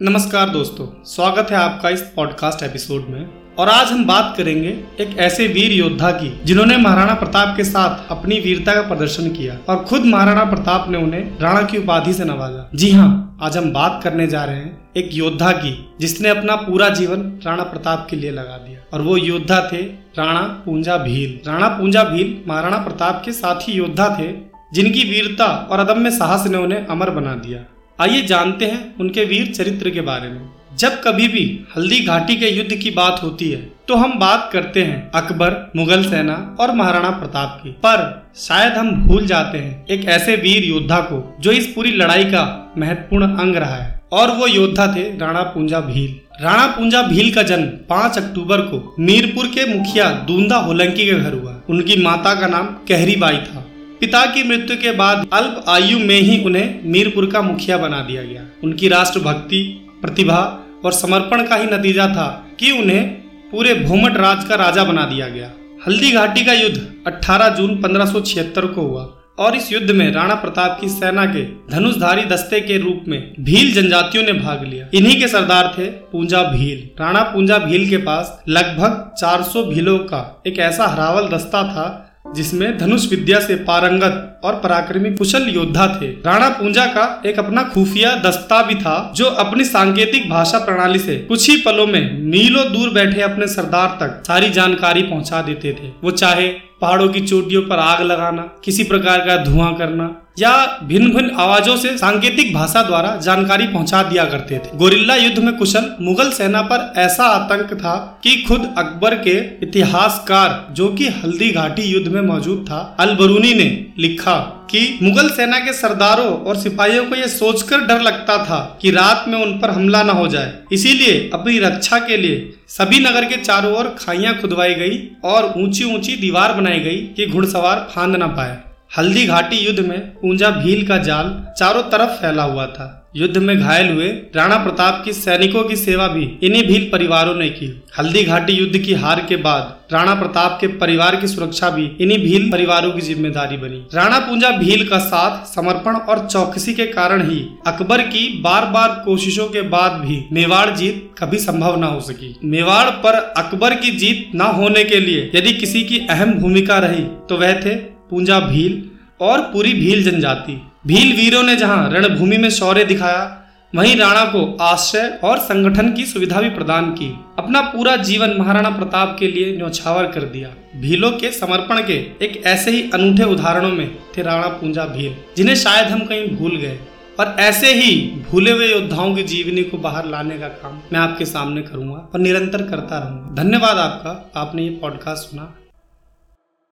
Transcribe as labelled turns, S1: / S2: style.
S1: नमस्कार दोस्तों, स्वागत है आपका इस पॉडकास्ट एपिसोड में। और आज हम बात करेंगे एक ऐसे वीर योद्धा की, जिन्होंने महाराणा प्रताप के साथ अपनी वीरता का प्रदर्शन किया और खुद महाराणा प्रताप ने उन्हें राणा की उपाधि से नवाजा। जी हाँ आज हम बात करने जा रहे हैं एक योद्धा की, जिसने अपना पूरा जीवन राणा प्रताप के लिए लगा दिया। और वो योद्धा थे राणा पूंजा भील। राणा पूंजा भील महाराणा प्रताप के साथी योद्धा थे, जिनकी वीरता और अदम्य साहस ने उन्हें अमर बना दिया। आइए जानते हैं उनके वीर चरित्र के बारे में। जब कभी भी हल्दी घाटी के युद्ध की बात होती है तो हम बात करते हैं अकबर, मुगल सेना और महाराणा प्रताप की। पर शायद हम भूल जाते हैं एक ऐसे वीर योद्धा को, जो इस पूरी लड़ाई का महत्वपूर्ण अंग रहा है। और वो योद्धा थे राणा पूंजा भील। राणा पूंजा भील का जन्म 5 अक्टूबर को मीरपुर के मुखिया दूंदा होलंकी के घर हुआ। उनकी माता का नाम कहरी बाई था। पिता की मृत्यु के बाद अल्प आयु में ही उन्हें मीरपुर का मुखिया बना दिया गया। उनकी राष्ट्रभक्ति, प्रतिभा और समर्पण का ही नतीजा था कि उन्हें पूरे भूमट राज का राजा बना दिया गया। हल्दी घाटी का युद्ध 18 जून 1576 को हुआ और इस युद्ध में राणा प्रताप की सेना के धनुषधारी दस्ते के रूप में भील जनजातियों ने भाग लिया। इन्हीं के सरदार थे पूंजा भील। राणा पूंजा भील के पास लगभग 400 भीलों का एक ऐसा हरावल दस्ता था जिसमें धनुष विद्या से पारंगत और पराक्रमी कुशल योद्धा थे। राणा पूंजा का एक अपना खुफिया दस्ता भी था, जो अपनी सांकेतिक भाषा प्रणाली से कुछ ही पलों में मीलों दूर बैठे अपने सरदार तक सारी जानकारी पहुँचा देते थे। वो चाहे पहाड़ों की चोटियों पर आग लगाना, किसी प्रकार का धुआँ करना, या भिन्न भिन्न आवाजों से सांकेतिक भाषा द्वारा जानकारी पहुँचा दिया करते थे। गोरिल्ला युद्ध में कुशल मुगल सेना पर ऐसा आतंक था कि खुद अकबर के इतिहासकार, जो कि हल्दी घाटी युद्ध में मौजूद था अल बरूनी ने लिखा कि मुगल सेना के सरदारों और सिपाहियों को यह सोचकर डर लगता था कि रात में उन पर हमला न हो जाए। इसीलिए अपनी रक्षा के लिए सभी नगर के चारों ओर खाइयाँ खुदवाई गई और ऊँची ऊँची दीवार बनाई गई कि घुड़सवार फांद न पाए। हल्दी घाटी युद्ध में पूंजा भील का जाल चारों तरफ़ फैला हुआ था। युद्ध में घायल हुए राणा प्रताप की सैनिकों की सेवा भी इन्हीं भील परिवारों ने की। हल्दी घाटी युद्ध की हार के बाद राणा प्रताप के परिवार की सुरक्षा भी इन्हीं भील परिवारों की ज़िम्मेदारी बनी। राणा पूंजा भील का साथ समर्पण और चौकसी के कारण ही अकबर की बार बार कोशिशों के बाद भी मेवाड़ जीत कभी संभव न हो सकी। मेवाड़ पर अकबर की जीत न होने के लिए यदि किसी की अहम भूमिका रही तो वह थे पूंजा भील और पूरी भील जनजाति। भील वीरों ने जहाँ रणभूमि में शौर्य दिखाया, वहीं राणा को आश्रय और संगठन की सुविधा भी प्रदान की। अपना पूरा जीवन महाराणा प्रताप के लिए न्यौछावर कर दिया। भीलों के समर्पण के एक ऐसे ही अनूठे उदाहरणों में थे राणा पूंजा भील, जिन्हें शायद हम कहीं भूल गए। और ऐसे ही भूले हुए योद्धाओं की जीवनी को बाहर लाने का काम मैं आपके सामने करूँगा और निरंतर करता रहूँगा। धन्यवाद आपका, आपने ये पॉडकास्ट सुना।